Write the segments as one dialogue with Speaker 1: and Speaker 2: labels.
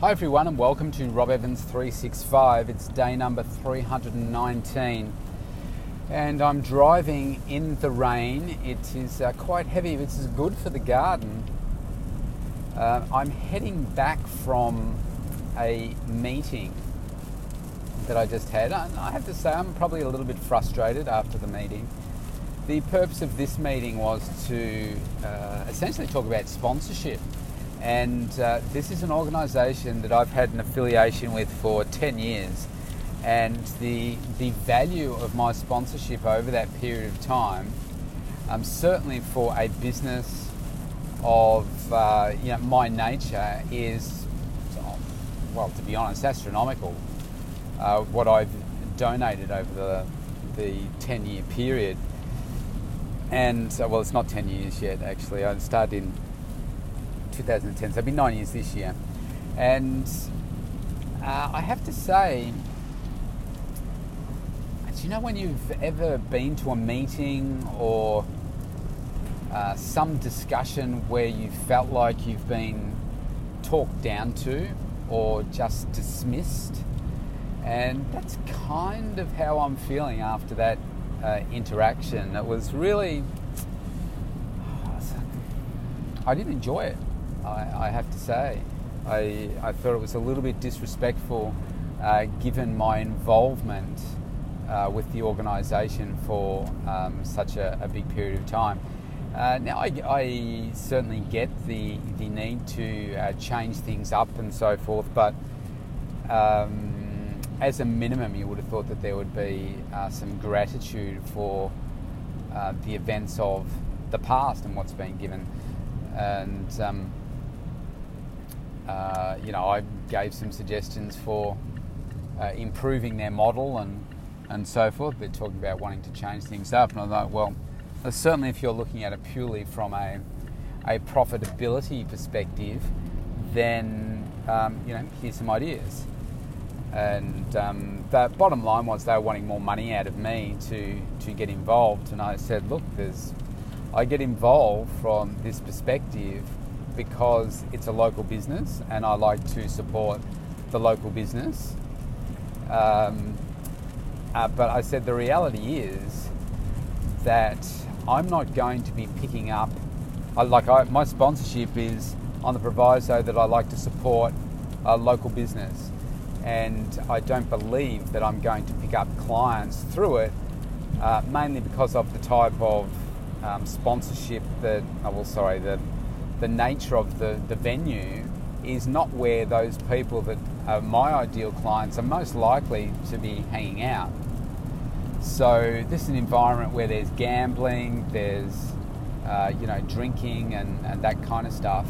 Speaker 1: Hi everyone and welcome to Rob Evans 365. It's day number 319 and I'm driving in the rain. It is uh, quite heavy, which is good for the garden. Uh, I'm heading back from a meeting that I just had. I have to say I'm probably a little bit frustrated after the meeting. The purpose of this meeting was to uh, essentially talk about sponsorship and uh, this is an organisation that I've had an affiliation with for 10 years. And the, the value of my sponsorship over that period of time, um, certainly for a business of uh, you know, my nature, is, well, to be honest, astronomical. Uh, what I've donated over the, the 10 year period. And, uh, well, it's not 10 years yet, actually. I started in 2010, so it'll be nine years this year. And uh, I have to say, do you know when you've ever been to a meeting or uh, some discussion where you felt like you've been talked down to or just dismissed? And that's kind of how I'm feeling after that uh, interaction. It was really, I didn't enjoy it. I, I have to say. I, I thought it was a little bit disrespectful uh, given my involvement uh, with the organisation for um, such a, a, big period of time. Uh, now, I, I, certainly get the, the need to uh, change things up and so forth, but um, as a minimum, you would have thought that there would be uh, some gratitude for uh, the events of the past and what's been given. And um, uh, you know, I gave some suggestions for uh, improving their model and and so forth. They're talking about wanting to change things up, and I thought, well, certainly if you're looking at it purely from a a profitability perspective, then um, you know, here's some ideas. And um, the bottom line was they were wanting more money out of me to to get involved, and I said, look, there's I get involved from this perspective because it's a local business and I like to support the local business. Um, uh, but I said the reality is that I'm not going to be picking up, I, like I, my sponsorship is on the proviso that I like to support a local business. And I don't believe that I'm going to pick up clients through it, uh, mainly because of the type of um, sponsorship that, oh, well, sorry, the the nature of the, the venue is not where those people that are my ideal clients are most likely to be hanging out. So this is an environment where there's gambling, there's uh, you know drinking and, and that kind of stuff.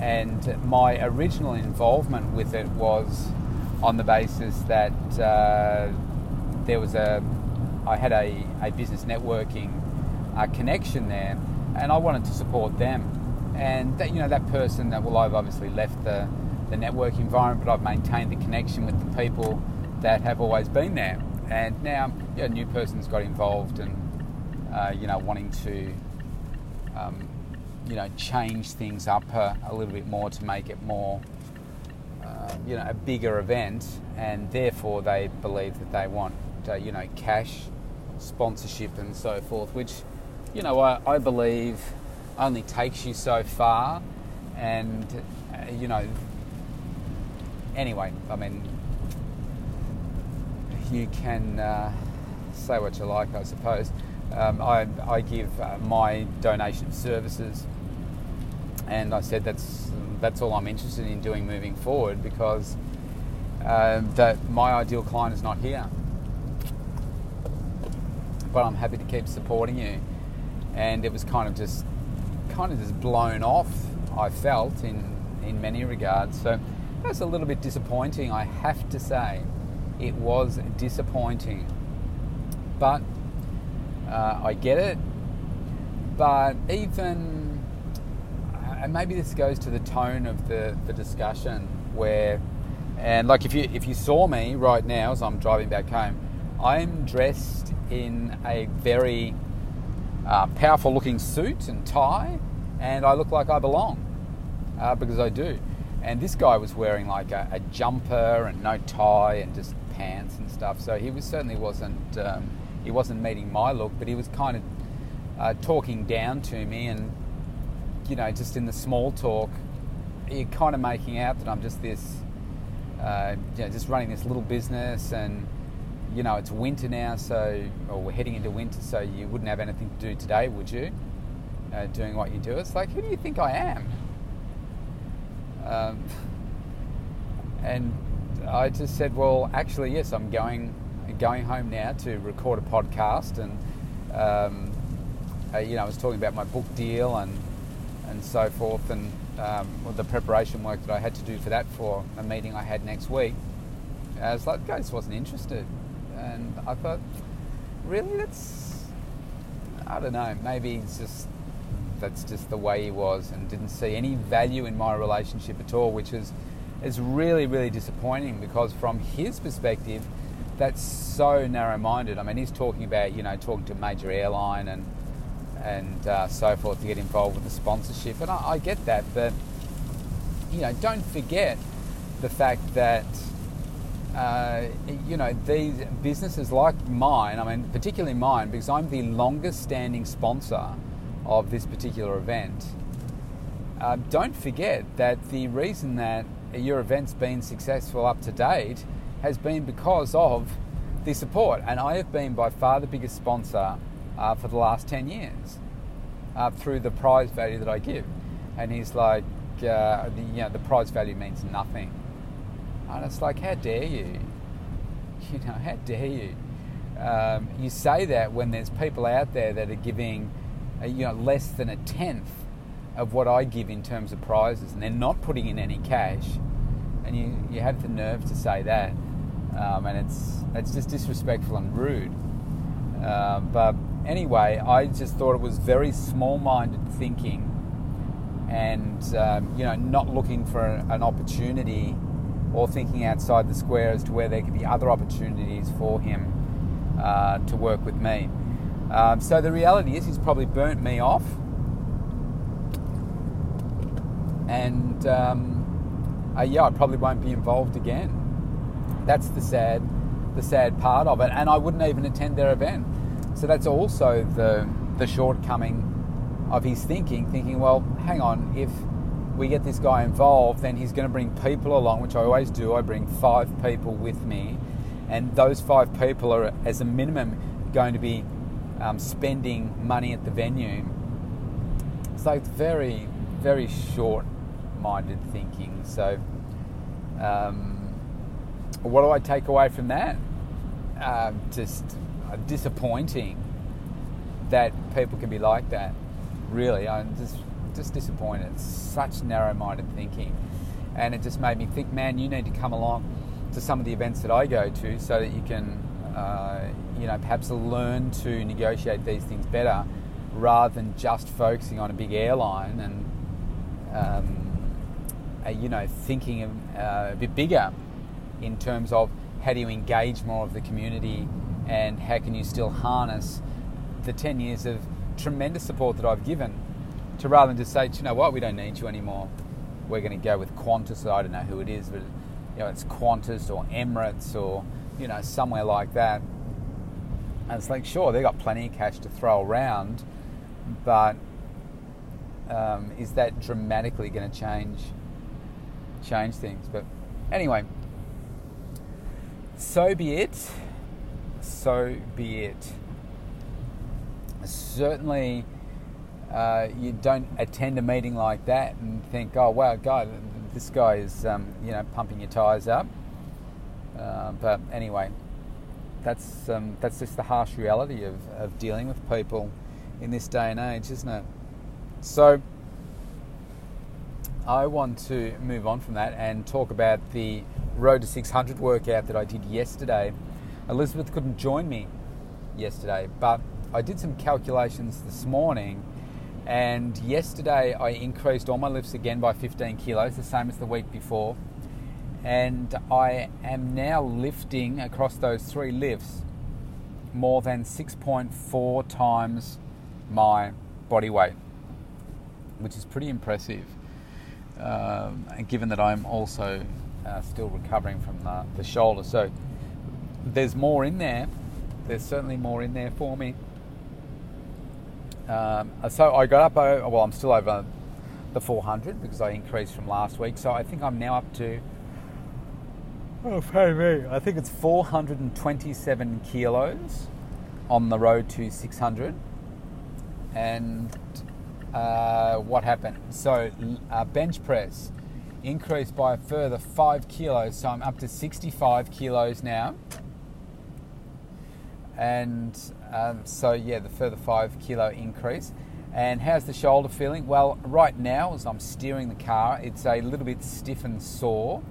Speaker 1: And my original involvement with it was on the basis that uh, there was a I had a, a business networking uh, connection there, and I wanted to support them and that you know that person that well I've obviously left the the network environment but I've maintained the connection with the people that have always been there. And now know, a new person's got involved and uh, you know wanting to um, you know change things up a, a, little bit more to make it more uh, you know a bigger event. And therefore they believe that they want uh, you know cash sponsorship and so forth which you know I, I believe only takes you so far. And, uh, you know, anyway, I mean, you can uh, say what you like, I suppose. Um, I, I, give uh, my donation of services, and I said that's that's all I'm interested in doing moving forward because uh, that my ideal client is not here. But I'm happy to keep supporting you, and it was kind of just kind of just blown off, I felt, in, in many regards. So that's a little bit disappointing, I have to say. It was disappointing. But uh, I get it. But even, uh, and maybe this goes to the tone of the, the discussion where, and like if you, if you saw me right now as I'm driving back home, I'm dressed in a very uh, powerful looking suit and tie, and I look like I belong uh, because I do. And this guy was wearing like a, a jumper and no tie and just pants and stuff. So he was certainly wasn't um, he wasn't meeting my look, but he was kind of uh, talking down to me and you know just in the small talk, you're kind of making out that I'm just this uh, you know just running this little business and you know it's winter now, so or we're heading into winter, so you wouldn't have anything to do today, would you? Uh, doing what you do, it's like who do you think I am? Um, and I just said, well, actually, yes, I'm going going home now to record a podcast, and um, uh, you know, I was talking about my book deal and and so forth, and um, the preparation work that I had to do for that for a meeting I had next week. I was like, I just wasn't interested, and I thought, really, that's I don't know, maybe it's just that's just the way he was, and didn't see any value in my relationship at all, which is is really really disappointing because from his perspective that's so narrow-minded. I mean, he's talking about you know talking to major airline and and uh, so forth to get involved with the sponsorship, and I, I, get that, but you know, don't forget the fact that uh, you know these businesses like mine. I mean, particularly mine, because I'm the longest-standing sponsor of this particular event. Uh, don't forget that the reason that your event's been successful up to date has been because of the support. And I have been by far the biggest sponsor uh, for the last 10 years uh, through the prize value that I give. And he's like, uh, the, you know, the prize value means nothing. And it's like, how dare you? You know, how dare you? Um, you say that when there's people out there that are giving, uh, you know, less than a tenth of what I give in terms of prizes, and they're not putting in any cash, and you, you have the nerve to say that um, and it's it's just disrespectful and rude. Um, but anyway, I just thought it was very small-minded thinking, and um, you know, not looking for an opportunity or thinking outside the square as to where there could be other opportunities for him uh, to work with me. Um, so the reality is, he's probably burnt me off, and um, uh, yeah, I probably won't be involved again. That's the sad, the sad part of it. And I wouldn't even attend their event. So that's also the the shortcoming of his thinking. Thinking, well, hang on, if we get this guy involved, then he's going to bring people along, which I always do. I bring five people with me, and those five people are, as a minimum, going to be um, spending money at the venue. So it's very, very short-minded thinking. So. Um, what do I take away from that? Uh, just disappointing that people can be like that. Really, I'm just just disappointed. It's such narrow-minded thinking, and it just made me think, man, you need to come along to some of the events that I go to so that you can, uh, you know, perhaps learn to negotiate these things better, rather than just focusing on a big airline and, um, uh, you know, thinking uh, a bit bigger in terms of how do you engage more of the community and how can you still harness the 10 years of tremendous support that I've given to rather than just say, you know what, we don't need you anymore. We're going to go with Qantas. I don't know who it is, but you know, it's Qantas or Emirates or you know somewhere like that. And it's like, sure, they've got plenty of cash to throw around, but um, is that dramatically going to change change things? But anyway, so be it. So be it. Certainly, uh, you don't attend a meeting like that and think, "Oh wow, God, this guy is um, you know pumping your tires up." Uh, but anyway, that's um, that's just the harsh reality of, of dealing with people in this day and age, isn't it? So, I want to move on from that and talk about the Road to 600 workout that I did yesterday. Elizabeth couldn't join me yesterday, but I did some calculations this morning. And yesterday I increased all my lifts again by 15 kilos, the same as the week before. And I am now lifting across those three lifts more than 6.4 times my body weight, which is pretty impressive. um, given that I'm also uh, still recovering from the, the shoulder. So there's more in there. There's certainly more in there for me. Um, so I got up, over, well, I'm still over the 400 because I increased from last week. So I think I'm now up to, oh, pay me, I think it's 427 kilos on the road to 600. And uh, what happened? So uh, bench press increased by a further five kilos. So I'm up to 65 kilos now. And um, so, yeah, the further five kilo increase. And how's the shoulder feeling? Well, right now, as I'm steering the car, it's a little bit stiff and sore,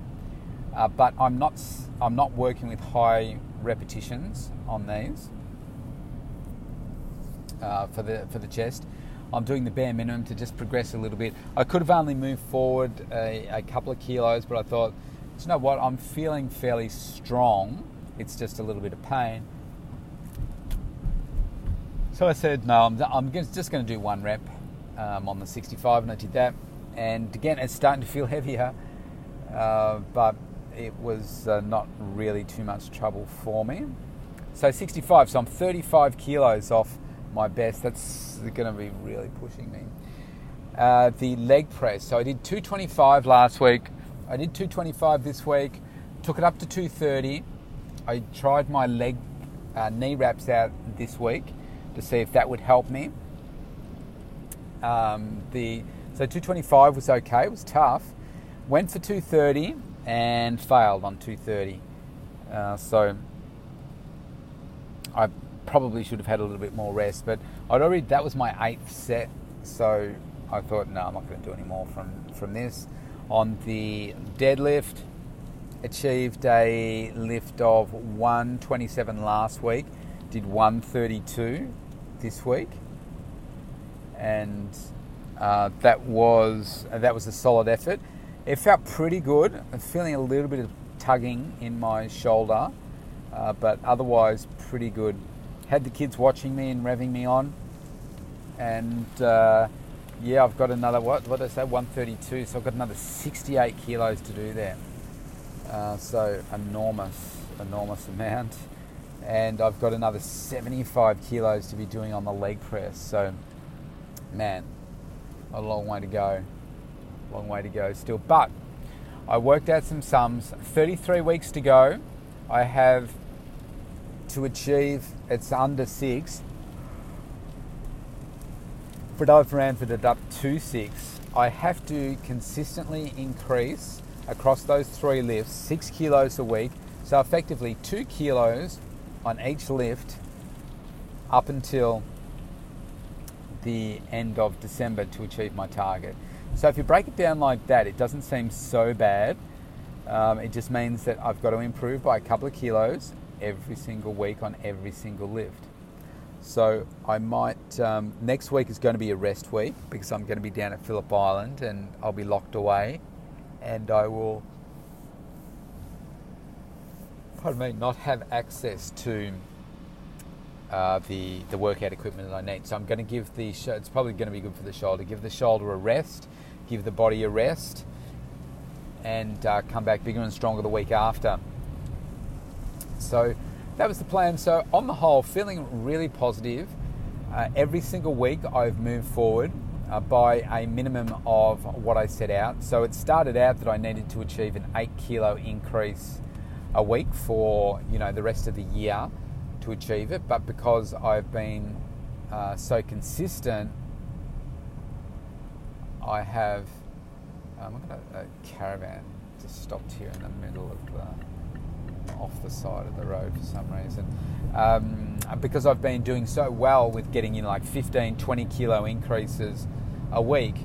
Speaker 1: uh, but I'm not I'm not working with high repetitions on these uh, for the for the chest. I'm doing the bare minimum to just progress a little bit. I could have only moved forward a, a couple of kilos, but I thought, you know what? I'm feeling fairly strong. It's just a little bit of pain. So I said, no, I'm, I'm just going to do one rep um, on the 65, and I did that. And again, it's starting to feel heavier, uh, but it was uh, not really too much trouble for me. So 65, so I'm 35 kilos off my best. That's going to be really pushing me. Uh, the leg press. So I did 225 last week. I did 225 this week. Took it up to 230. I tried my leg uh, knee wraps out this week to see if that would help me. Um, the so 225 was okay. It was tough. Went for 230 and failed on 230. Uh, so I probably should have had a little bit more rest, but I'd already that was my eighth set, so I thought no, I'm not going to do any more from from this. On the deadlift, achieved a lift of 127 last week, did 132 this week, and uh, that was uh, that was a solid effort. It felt pretty good. I'm feeling a little bit of tugging in my shoulder, uh, but otherwise pretty good. Had the kids watching me and revving me on, and uh, yeah, I've got another what? What did I say? 132. So I've got another 68 kilos to do there. Uh, so enormous, enormous amount and I've got another 75 kilos to be doing on the leg press. So, man, a long way to go. Long way to go still. But I worked out some sums. 33 weeks to go. I have to achieve it's under six. For I've rounded it up to six. I have to consistently increase across those three lifts six kilos a week. So effectively two kilos on each lift up until the end of December to achieve my target. So if you break it down like that, it doesn't seem so bad. Um, it just means that I've got to improve by a couple of kilos every single week on every single lift. So I might, um, next week is going to be a rest week because I'm going to be down at Phillip Island and I'll be locked away and I will pardon me, not have access to uh, the the workout equipment that I need. So I'm going to give the sh- it's probably going to be good for the shoulder. Give the shoulder a rest, give the body a rest, and uh, come back bigger and stronger the week after. So that was the plan. So on the whole, feeling really positive. Uh, every single week I've moved forward uh, by a minimum of what I set out. So it started out that I needed to achieve an eight kilo increase a week for you know the rest of the year to achieve it. But because I've been uh, so consistent, I have. Um, I'm at a caravan just stopped here in the middle of the, off the side of the road for some reason. Um, because I've been doing so well with getting in like 15, 20 kilo increases a week,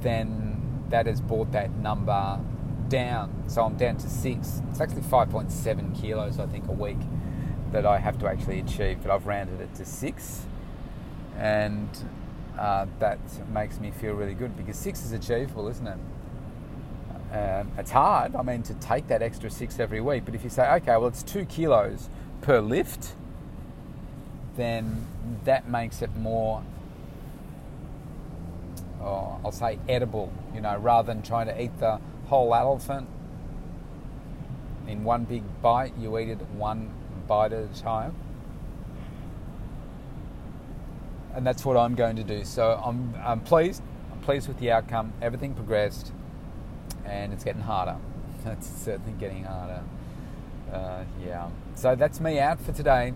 Speaker 1: then that has brought that number down. So I'm down to six. It's actually 5.7 kilos, I think, a week that I have to actually achieve, but I've rounded it to six. And uh, that makes me feel really good because six is achievable, isn't it? Um, it's hard, I mean, to take that extra six every week, but if you say, okay, well, it's two kilos per lift, then that makes it more or I'll say edible, you know, rather than trying to eat the whole elephant in one big bite, you eat it one bite at a time. And that's what I'm going to do. So I'm, I'm pleased. I'm pleased with the outcome. Everything progressed, and it's getting harder. It's certainly getting harder. Uh, yeah. So that's me out for today.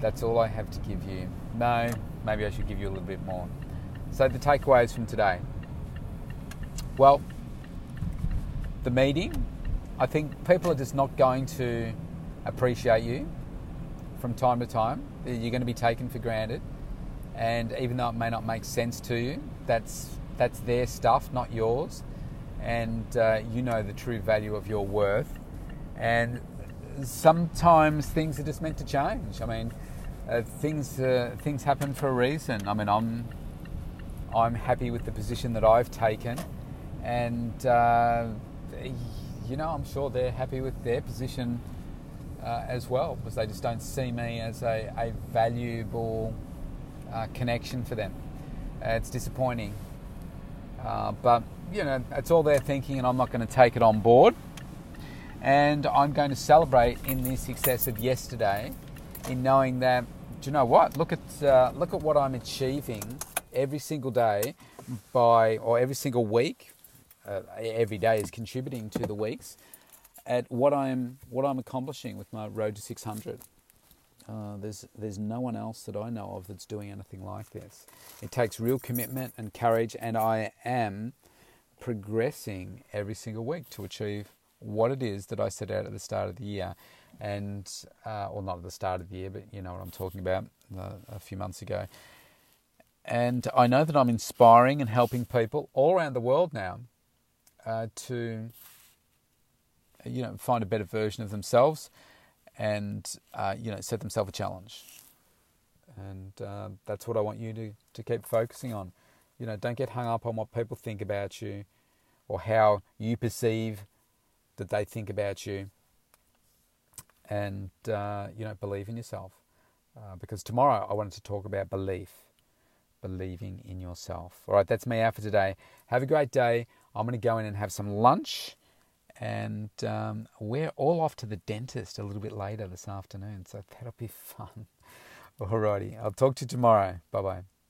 Speaker 1: That's all I have to give you. No, maybe I should give you a little bit more. So the takeaways from today. Well, the meeting, I think people are just not going to appreciate you from time to time. You're going to be taken for granted, and even though it may not make sense to you, that's that's their stuff, not yours, and uh, you know the true value of your worth. And sometimes things are just meant to change. I mean, uh, things uh, things happen for a reason. I mean, I'm I'm happy with the position that I've taken, and uh, you know, I'm sure they're happy with their position uh, as well because they just don't see me as a, a valuable uh, connection for them. Uh, it's disappointing, uh, but you know, it's all their thinking, and I'm not going to take it on board. And I'm going to celebrate in the success of yesterday, in knowing that, do you know what? Look at uh, look at what I'm achieving every single day by, or every single week. Uh, every day is contributing to the weeks at what I'm what I'm accomplishing with my road to 600. Uh, there's there's no one else that I know of that's doing anything like this. It takes real commitment and courage, and I am progressing every single week to achieve what it is that I set out at the start of the year, and uh, or not at the start of the year, but you know what I'm talking about uh, a few months ago. And I know that I'm inspiring and helping people all around the world now uh, to you know, find a better version of themselves and, uh, you know, set themselves a challenge. And uh, that's what I want you to, to keep focusing on. You know, don't get hung up on what people think about you or how you perceive that they think about you. And, uh, you know, believe in yourself. Uh, because tomorrow I wanted to talk about belief, believing in yourself. All right, that's me out for today. Have a great day. I'm going to go in and have some lunch and um, we're all off to the dentist a little bit later this afternoon, so that'll be fun. Alrighty, I'll talk to you tomorrow. Bye bye.